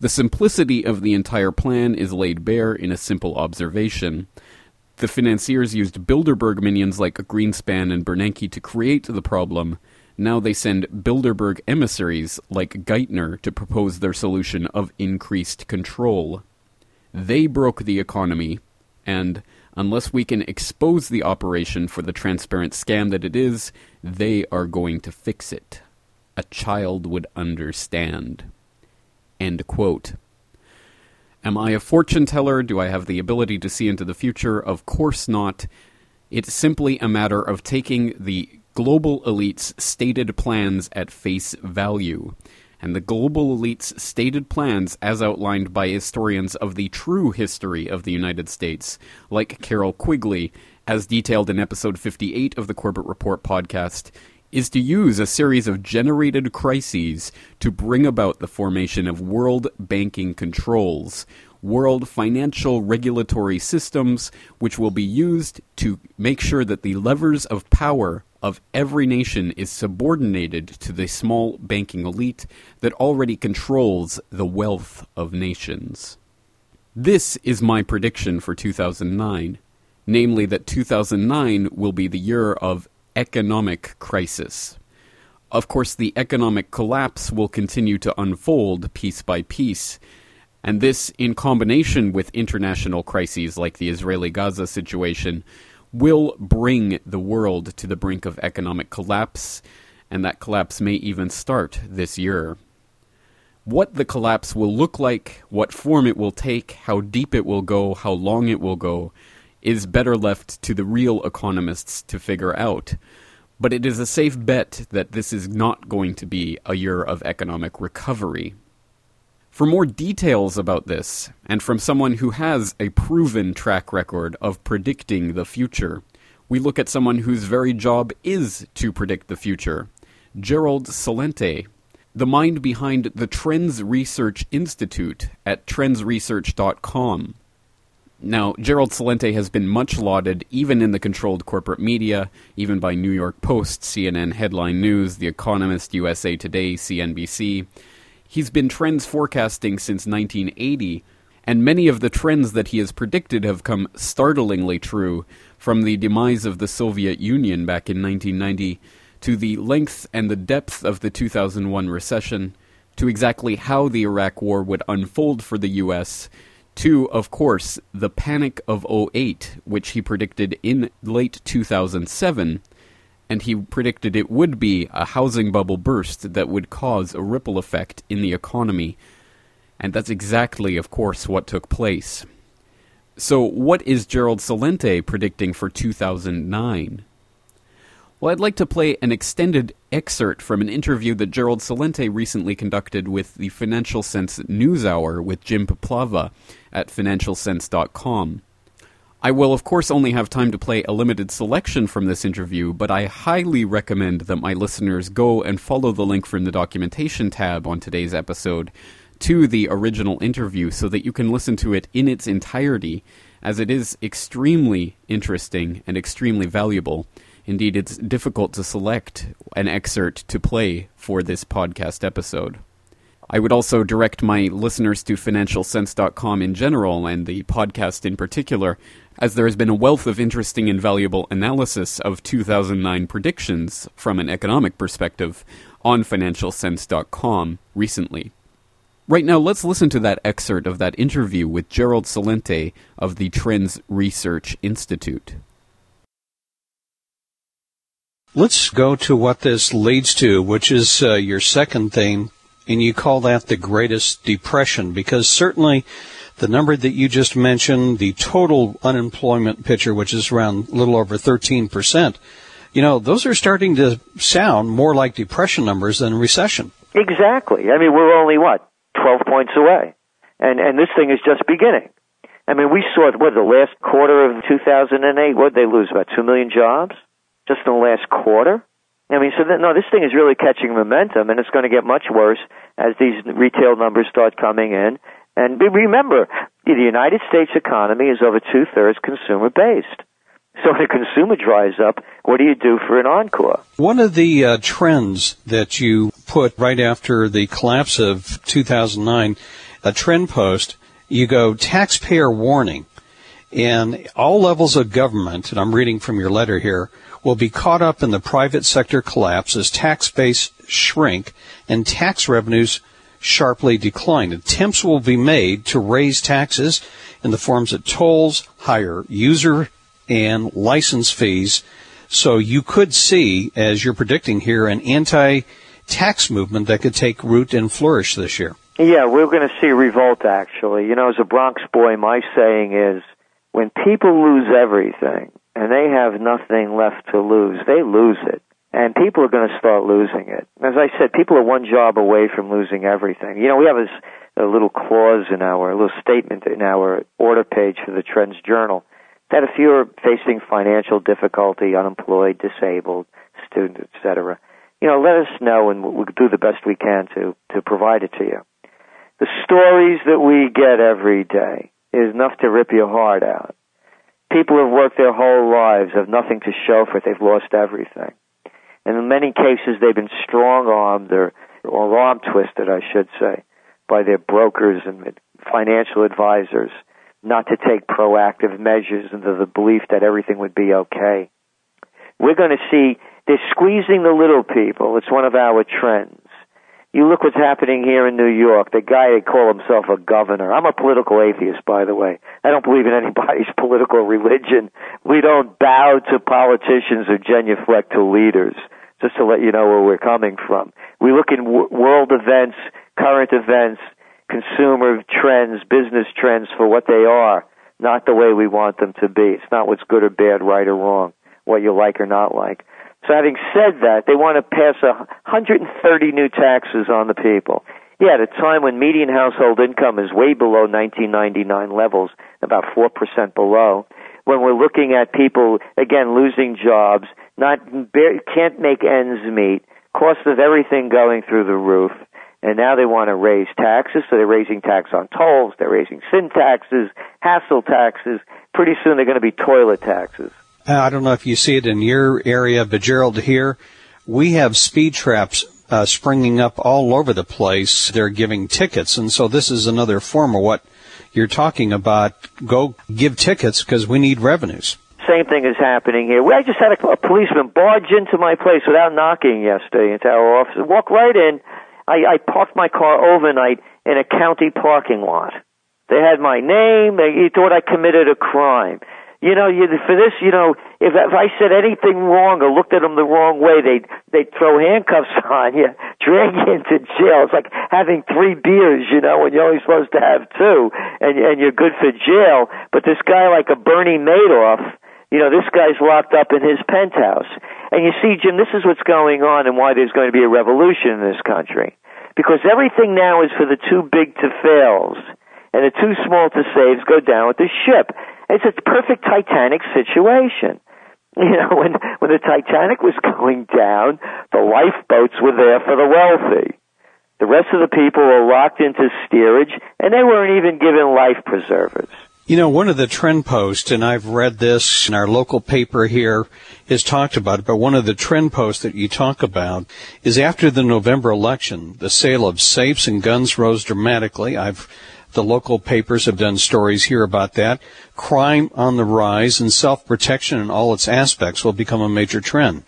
The simplicity of the entire plan is laid bare in a simple observation. The financiers used Bilderberg minions like Greenspan and Bernanke to create the problem. Now they send Bilderberg emissaries like Geithner to propose their solution of increased control. They broke the economy, and unless we can expose the operation for the transparent scam that it is, they are going to fix it. A child would understand. End quote. Am I a fortune teller? Do I have the ability to see into the future? Of course not. It's simply a matter of taking the global elite's stated plans at face value. And the global elite's stated plans, as outlined by historians of the true history of the United States, like Carroll Quigley, as detailed in episode 58 of the Corbett Report podcast, is to use a series of generated crises to bring about the formation of world banking controls, world financial regulatory systems, which will be used to make sure that the levers of power of every nation is subordinated to the small banking elite that already controls the wealth of nations. This is my prediction for 2009, namely that 2009 will be the year of economic crisis. Of course, the economic collapse will continue to unfold piece by piece, and this, in combination with international crises like the Israeli Gaza situation, will bring the world to the brink of economic collapse, and that collapse may even start this year. What the collapse will look like, what form it will take, how deep it will go, how long it will go, is better left to the real economists to figure out. But it is a safe bet that this is not going to be a year of economic recovery. For more details about this, and from someone who has a proven track record of predicting the future, we look at someone whose very job is to predict the future Gerald Celente, the mind behind the Trends Research Institute at trendsresearch.com. Now, Gerald Celente has been much lauded even in the controlled corporate media, even by New York Post, CNN Headline News, The Economist, USA Today, CNBC. He's been trends forecasting since 1980, and many of the trends that he has predicted have come startlingly true, from the demise of the Soviet Union back in 1990 to the length and the depth of the 2001 recession, to exactly how the Iraq War would unfold for the U.S., to, of course, the Panic of 08, which he predicted in late 2007, and he predicted it would be a housing bubble burst that would cause a ripple effect in the economy. And that's exactly, of course, what took place. So, what is Gerald Celente predicting for 2009? Well, I'd like to play an extended excerpt from an interview that Gerald Celente recently conducted with the Financial Sense NewsHour with Jim Puplava at financialsense.com. I will, of course, only have time to play a limited selection from this interview, but I highly recommend that my listeners go and follow the link from the documentation tab on today's episode to the original interview so that you can listen to it in its entirety, as it is extremely interesting and extremely valuable. Indeed, it's difficult to select an excerpt to play for this podcast episode. I would also direct my listeners to financialsense.com in general and the podcast in particular, as there has been a wealth of interesting and valuable analysis of 2009 predictions from an economic perspective on financialsense.com recently. Right now, let's listen to that excerpt of that interview with Gerald Celente of the Trends Research Institute. Let's go to what this leads to, which is uh, your second theme, and you call that the greatest depression, because certainly the number that you just mentioned, the total unemployment picture, which is around a little over 13%, you know, those are starting to sound more like depression numbers than recession. Exactly. I mean, we're only, what, 12 points away. And, and this thing is just beginning. I mean, we saw, what, the last quarter of 2008, what did they lose, about 2 million jobs? just in the last quarter. I mean, so that, no, this thing is really catching momentum, and it's going to get much worse as these retail numbers start coming in. And remember, the United States economy is over two thirds consumer based. So when the consumer dries up, what do you do for an encore? One of the uh, trends that you put right after the collapse of 2009, a trend post, you go taxpayer warning. And all levels of government, and I'm reading from your letter here, will be caught up in the private sector collapse as tax base shrink and tax revenues sharply decline. Attempts will be made to raise taxes in the forms of tolls, higher user and license fees. So you could see, as you're predicting here, an anti-tax movement that could take root and flourish this year. Yeah, we're going to see revolt actually. You know, as a Bronx boy, my saying is, when people lose everything, and they have nothing left to lose, they lose it. And people are going to start losing it. As I said, people are one job away from losing everything. You know, we have this a little clause in our, a little statement in our order page for the Trends Journal that if you're facing financial difficulty, unemployed, disabled, student, etc., you know, let us know and we'll do the best we can to, to provide it to you. The stories that we get every day is enough to rip your heart out people have worked their whole lives have nothing to show for it. They've lost everything. And in many cases, they've been strong armed or, or arm twisted, I should say, by their brokers and financial advisors not to take proactive measures into the belief that everything would be okay. We're going to see they're squeezing the little people. It's one of our trends. You look what's happening here in New York. The guy that call himself a governor. I'm a political atheist, by the way. I don't believe in anybody's [LAUGHS] political religion. We don't bow to politicians or genuflect to leaders. Just to let you know where we're coming from. We look in w- world events, current events, consumer trends, business trends for what they are, not the way we want them to be. It's not what's good or bad, right or wrong, what you like or not like. So having said that, they want to pass a 130 new taxes on the people. Yeah, at a time when median household income is way below 1999 levels, about 4% below, when we're looking at people, again, losing jobs, not, can't make ends meet, cost of everything going through the roof, and now they want to raise taxes, so they're raising tax on tolls, they're raising sin taxes, hassle taxes, pretty soon they're going to be toilet taxes. I don't know if you see it in your area, but Gerald, here we have speed traps uh, springing up all over the place. They're giving tickets, and so this is another form of what you're talking about. Go give tickets because we need revenues. Same thing is happening here. I just had a, a policeman barge into my place without knocking yesterday into our office. Walk right in. I, I parked my car overnight in a county parking lot. They had my name. They, he thought I committed a crime. You know, you, for this, you know, if, if I said anything wrong or looked at them the wrong way, they'd, they'd throw handcuffs [LAUGHS] on you, drag you into jail. It's like having three beers, you know, when you're only supposed to have two, and, and you're good for jail. But this guy like a Bernie Madoff, you know, this guy's locked up in his penthouse. And you see, Jim, this is what's going on and why there's going to be a revolution in this country. Because everything now is for the too big to fails and the too small to saves go down with the ship. It's a perfect Titanic situation. [LAUGHS] You know, when when the Titanic was going down, the lifeboats were there for the wealthy. The rest of the people were locked into steerage, and they weren't even given life preservers. You know, one of the trend posts, and I've read this in our local paper here, is talked about it, but one of the trend posts that you talk about is after the November election, the sale of safes and guns rose dramatically. I've the local papers have done stories here about that. Crime on the rise and self-protection in all its aspects will become a major trend.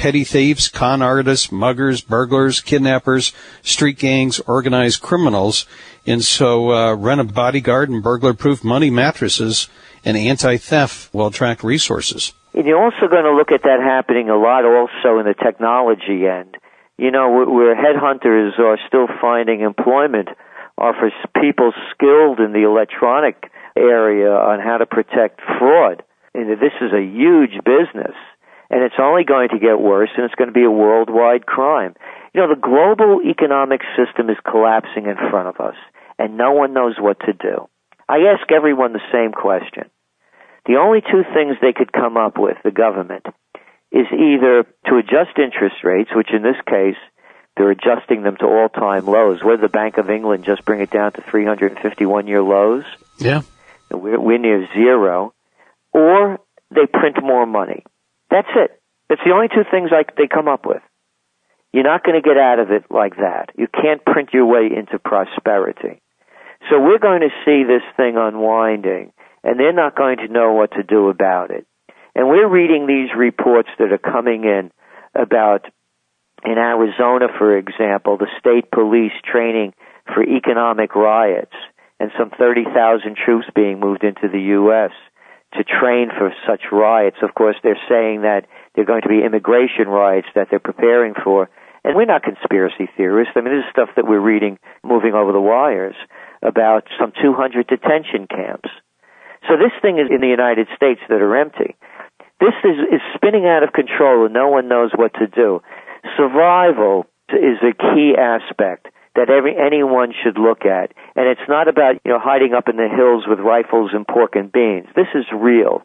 Petty thieves, con artists, muggers, burglars, kidnappers, street gangs, organized criminals. And so, uh, rent a bodyguard and burglar-proof money mattresses and anti-theft will attract resources. And you're also going to look at that happening a lot also in the technology end. You know, where headhunters are still finding employment for people skilled in the electronic area on how to protect fraud. And this is a huge business. And it's only going to get worse, and it's going to be a worldwide crime. You know, the global economic system is collapsing in front of us, and no one knows what to do. I ask everyone the same question. The only two things they could come up with, the government, is either to adjust interest rates, which in this case they're adjusting them to all-time lows. Where the Bank of England just bring it down to 351-year lows? Yeah. We're, we're near zero. Or they print more money. That's it. It's the only two things I, they come up with. You're not going to get out of it like that. You can't print your way into prosperity. So we're going to see this thing unwinding, and they're not going to know what to do about it. And we're reading these reports that are coming in about in Arizona, for example, the state police training for economic riots and some 30,000 troops being moved into the U.S. to train for such riots. Of course, they're saying that they're going to be immigration riots that they're preparing for. And we're not conspiracy theorists. I mean, this is stuff that we're reading moving over the wires about some 200 detention camps. So this thing is in the United States that are empty. This is, is spinning out of control and no one knows what to do. Survival is a key aspect that every anyone should look at, and it's not about you know hiding up in the hills with rifles and pork and beans. This is real,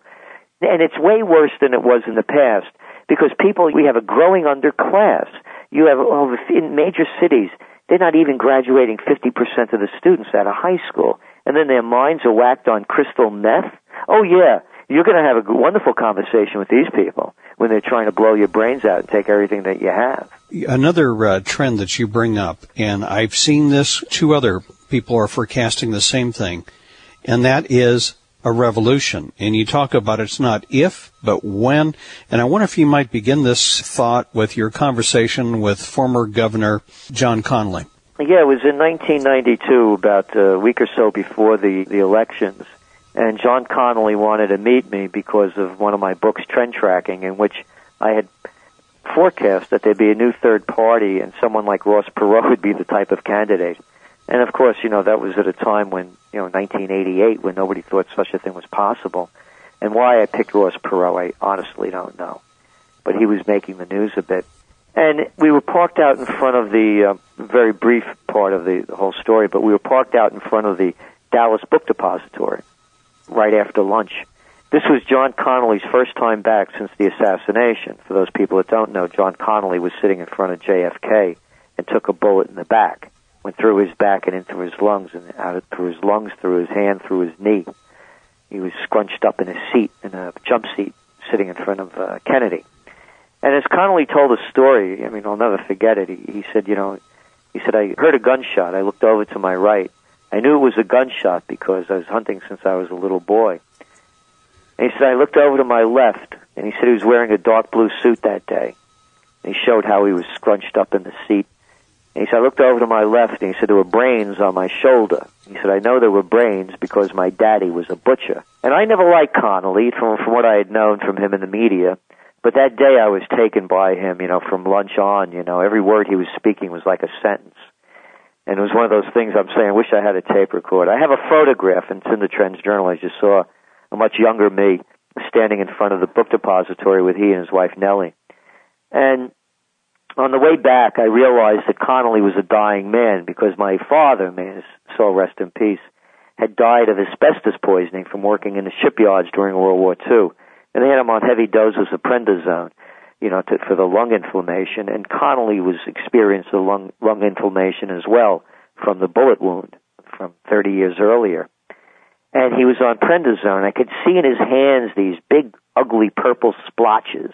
and it's way worse than it was in the past because people we have a growing underclass. You have over in major cities they're not even graduating 50% of the students out of high school, and then their minds are whacked on crystal meth. Oh yeah, you're going to have a wonderful conversation with these people when they're trying to blow your brains out and take everything that you have. Another uh, trend that you bring up, and I've seen this, two other people are forecasting the same thing, and that is a revolution. And you talk about it's not if, but when. And I wonder if you might begin this thought with your conversation with former Governor John Connally. Yeah, it was in 1992, about a week or so before the, the elections and John Connally wanted to meet me because of one of my books, Trend Tracking, in which I had forecast that there'd be a new third party and someone like Ross Perot would be the type of candidate. And of course, you know, that was at a time when, you know, 1988, when nobody thought such a thing was possible. And why I picked Ross Perot, I honestly don't know. But he was making the news a bit. And we were parked out in front of the, uh, very brief part of the, the whole story, but we were parked out in front of the Dallas Book Depository right after lunch. This was John Connally's first time back since the assassination. For those people that don't know, John Connally was sitting in front of JFK and took a bullet in the back, went through his back and into his lungs, and out through his lungs, through his hand, through his knee. He was scrunched up in a seat, in a jump seat, sitting in front of uh, Kennedy. And as Connally told the story, I mean, I'll never forget it. He, he said, you know, he said, I heard a gunshot. I looked over to my right I knew it was a gunshot because I was hunting since I was a little boy. And he said, I looked over to my left, and he said he was wearing a dark blue suit that day. And he showed how he was scrunched up in the seat. And he said, I looked over to my left and he said, there were brains on my shoulder. He said, I know there were brains because my daddy was a butcher. And I never liked Connally from, from what I had known from him in the media. But that day I was taken by him, you know, from lunch on, you know, every word he was speaking was like a sentence. And it was one of those things I'm saying, I wish I had a tape recorder. I have a photograph, and it's in the Trends Journal. I just saw a much younger me standing in front of the book depository with he and his wife Nellie. And on the way back, I realized that Connally was a dying man because my father, may his soul rest in peace, had died of asbestos poisoning from working in the shipyards during World War II. And they had him on heavy doses of prednisone, you know, to, for the lung inflammation. And Connally was experienced the lung, lung inflammation as well from the bullet wound from 30 years earlier. And he was on prednisone. I could see in his hands these big, ugly purple splotches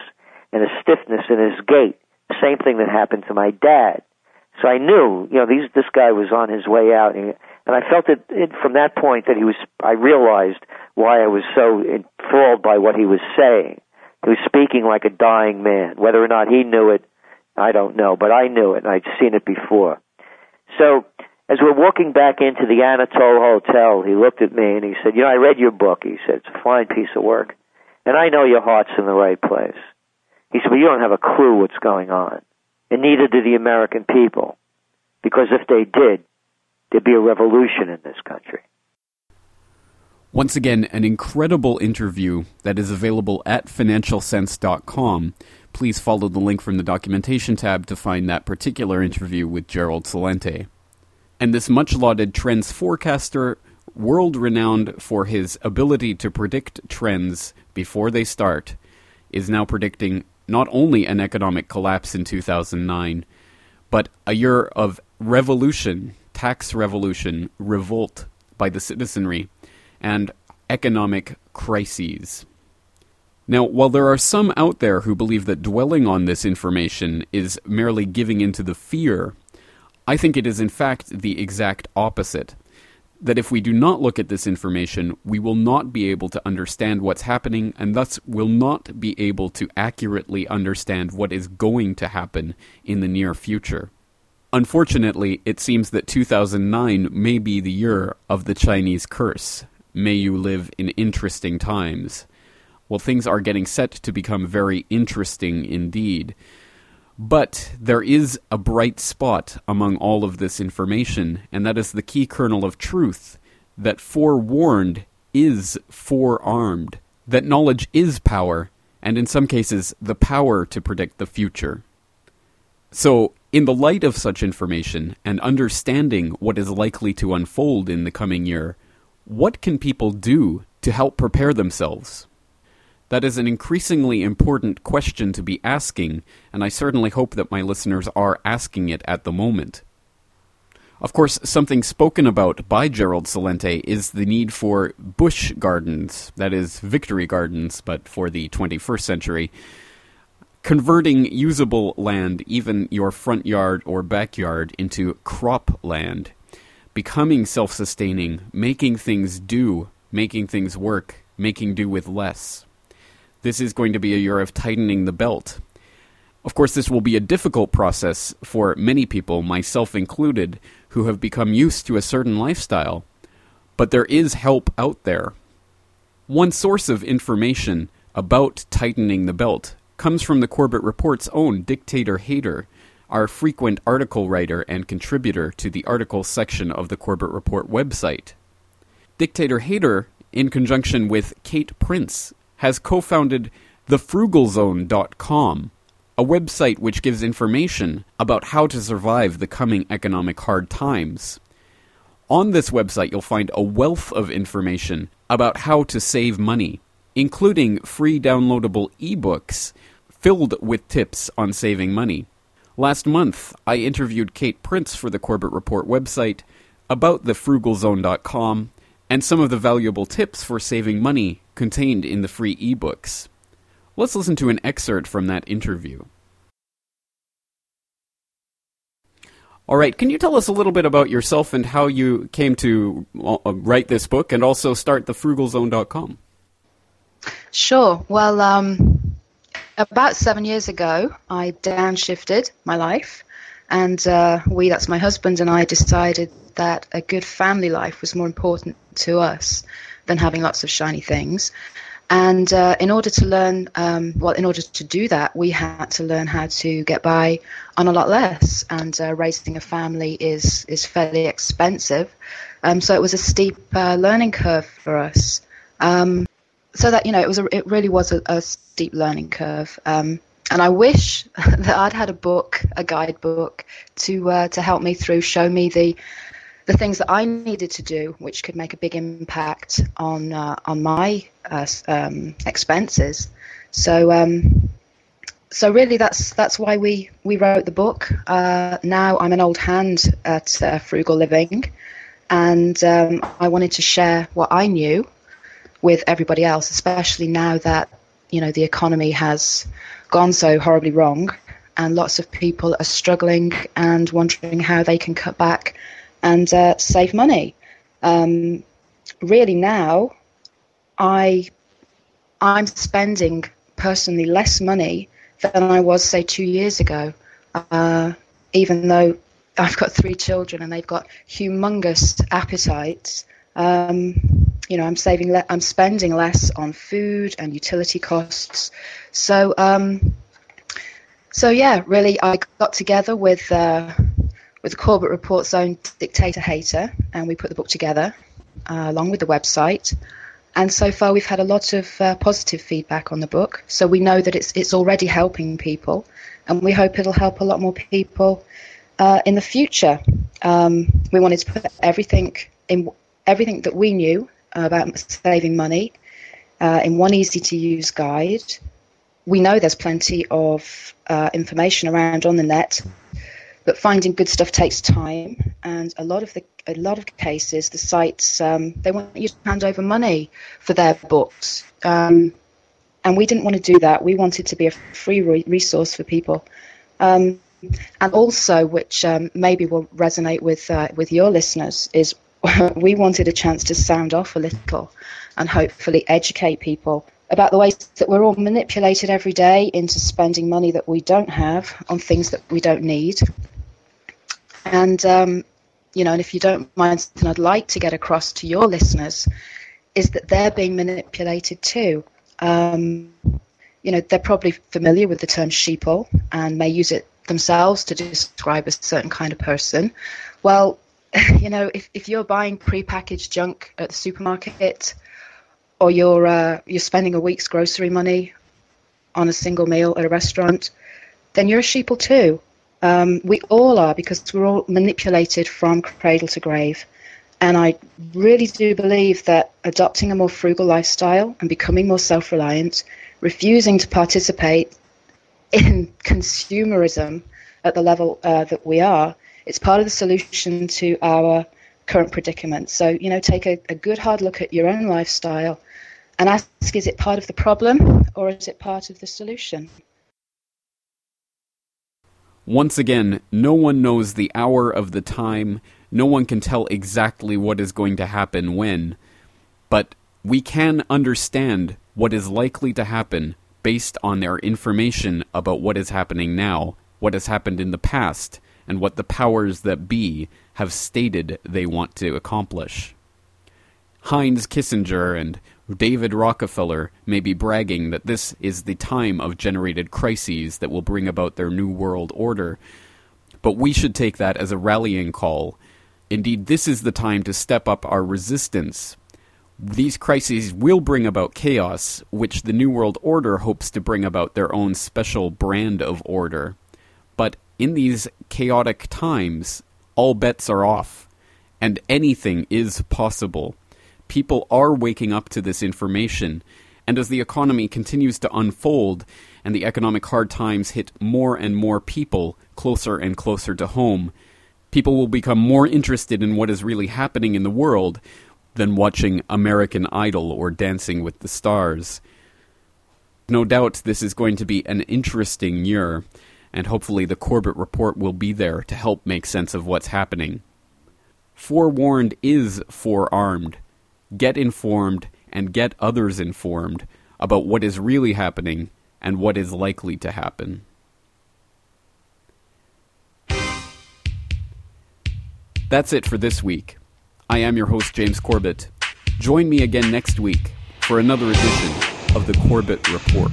and a stiffness in his gait same thing that happened to my dad. So I knew, you know, these, this guy was on his way out, and, and I felt it, it from that point that he was. I realized why I was so enthralled by what he was saying. He was speaking like a dying man. Whether or not he knew it, I don't know, but I knew it, and I'd seen it before. So as we're walking back into the Anatole Hotel, he looked at me and he said, "You know, I read your book." He said, "It's a fine piece of work, and I know your heart's in the right place." He said, well, you don't have a clue what's going on. And neither do the American people. Because if they did, there'd be a revolution in this country. Once again, an incredible interview that is available at financialsense.com. Please follow the link from the documentation tab to find that particular interview with Gerald Celente. And this much lauded trends forecaster, world renowned for his ability to predict trends before they start, is now predicting not only an economic collapse in 2009, but a year of revolution, tax revolution, revolt by the citizenry, and economic crises. Now, while there are some out there who believe that dwelling on this information is merely giving into the fear, I think it is in fact the exact opposite that if we do not look at this information, we will not be able to understand what's happening and thus will not be able to accurately understand what is going to happen in the near future. Unfortunately, it seems that 2009 may be the year of the Chinese curse. May you live in interesting times. Well, things are getting set to become very interesting indeed. But there is a bright spot among all of this information, and that is the key kernel of truth that forewarned is forearmed, that knowledge is power, and in some cases, the power to predict the future. So, in the light of such information and understanding what is likely to unfold in the coming year, what can people do to help prepare themselves? That is an increasingly important question to be asking, and I certainly hope that my listeners are asking it at the moment. Of course, something spoken about by Gerald Celente is the need for bush gardens, that is, victory gardens, but for the 21st century. Converting usable land, even your front yard or backyard, into crop land. Becoming self sustaining, making things do, making things work, making do with less. This is going to be a year of tightening the belt. Of course, this will be a difficult process for many people, myself included, who have become used to a certain lifestyle. But there is help out there. One source of information about tightening the belt comes from the Corbett Report's own Dictator Hater, our frequent article writer and contributor to the articles section of the Corbett Report website. Dictator Hater, in conjunction with Kate Prince, has co founded thefrugalzone.com, a website which gives information about how to survive the coming economic hard times. On this website, you'll find a wealth of information about how to save money, including free downloadable ebooks filled with tips on saving money. Last month, I interviewed Kate Prince for the Corbett Report website about thefrugalzone.com and some of the valuable tips for saving money contained in the free ebooks. Let's listen to an excerpt from that interview. All right, can you tell us a little bit about yourself and how you came to uh, write this book and also start thefrugalzone.com? Sure. Well, um, about seven years ago, I downshifted my life And uh, we, that's my husband and I, decided that a good family life was more important to us than having lots of shiny things. And uh, in order to learn, um, well, in order to do that, we had to learn how to get by on a lot less. And uh, raising a family is is fairly expensive, um, so it was a steep uh, learning curve for us. Um, so that you know, it was a, it really was a, a steep learning curve. Um, and I wish [LAUGHS] that I'd had a book, a guidebook, to uh, to help me through, show me the the things that I needed to do, which could make a big impact on uh, on my uh, um, expenses. So um, so really, that's that's why we we wrote the book. Uh, now I'm an old hand at uh, frugal living, and um, I wanted to share what I knew with everybody else, especially now that you know the economy has gone so horribly wrong, and lots of people are struggling and wondering how they can cut back and uh, save money. Um, really, now I I'm spending personally less money than I was say two years ago, uh, even though I've got three children and they've got humongous appetites. Um, you know, I'm saving, le- I'm spending less on food and utility costs. So, um, so yeah, really, I got together with uh, with Corbett Report's own dictator hater, and we put the book together uh, along with the website. And so far, we've had a lot of uh, positive feedback on the book. So we know that it's it's already helping people, and we hope it'll help a lot more people uh, in the future. Um, we wanted to put everything in everything that we knew about saving money uh, in one easy to use guide. We know there's plenty of uh, information around on the net but finding good stuff takes time, and a lot of the a lot of cases, the sites um, they want you to hand over money for their books, um, and we didn't want to do that. We wanted to be a free re- resource for people, um, and also, which um, maybe will resonate with uh, with your listeners, is [LAUGHS] we wanted a chance to sound off a little, and hopefully educate people about the ways that we're all manipulated every day into spending money that we don't have on things that we don't need. And, um, you know, and if you don't mind, something I'd like to get across to your listeners is that they're being manipulated too. Um, you know, they're probably familiar with the term sheeple and may use it themselves to describe a certain kind of person. Well, [LAUGHS] you know, if, if you're buying prepackaged junk at the supermarket, or you're uh, you're spending a week's grocery money on a single meal at a restaurant, then you're a sheeple too. Um, we all are because we're all manipulated from cradle to grave. And I really do believe that adopting a more frugal lifestyle and becoming more self reliant, refusing to participate in [LAUGHS] consumerism at the level uh, that we are, it's part of the solution to our current predicament. So, you know, take a, a good hard look at your own lifestyle and ask is it part of the problem or is it part of the solution? Once again, no one knows the hour of the time, no one can tell exactly what is going to happen when, but we can understand what is likely to happen based on their information about what is happening now, what has happened in the past, and what the powers that be have stated they want to accomplish. Heinz Kissinger and David Rockefeller may be bragging that this is the time of generated crises that will bring about their new world order, but we should take that as a rallying call. Indeed, this is the time to step up our resistance. These crises will bring about chaos, which the New World Order hopes to bring about their own special brand of order. In these chaotic times, all bets are off, and anything is possible people are waking up to this information. And as the economy continues to unfold and the economic hard times hit more and more people closer and closer to home, people will become more interested in what is really happening in the world than watching American Idol or Dancing with the Stars. No doubt this is going to be an interesting year, and hopefully the Corbett Report will be there to help make sense of what's happening. Forewarned is forearmed. Get informed and get others informed about what is really happening and what is likely to happen. That's it for this week. I am your host, James Corbett. Join me again next week for another edition of the Corbett Report.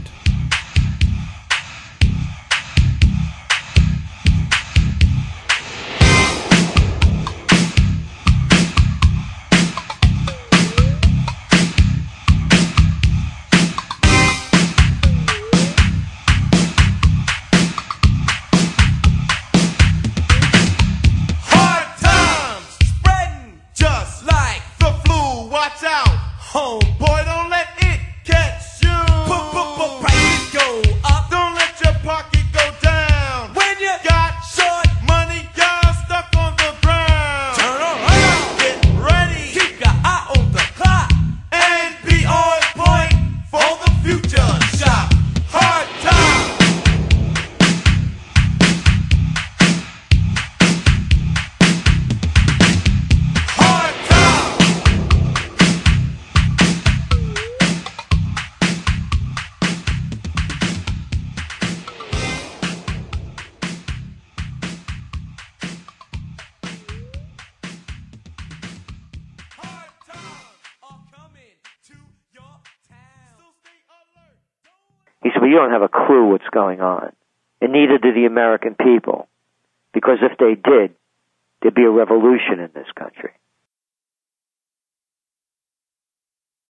what's going on. And neither do the American people. Because if they did, there'd be a revolution in this country.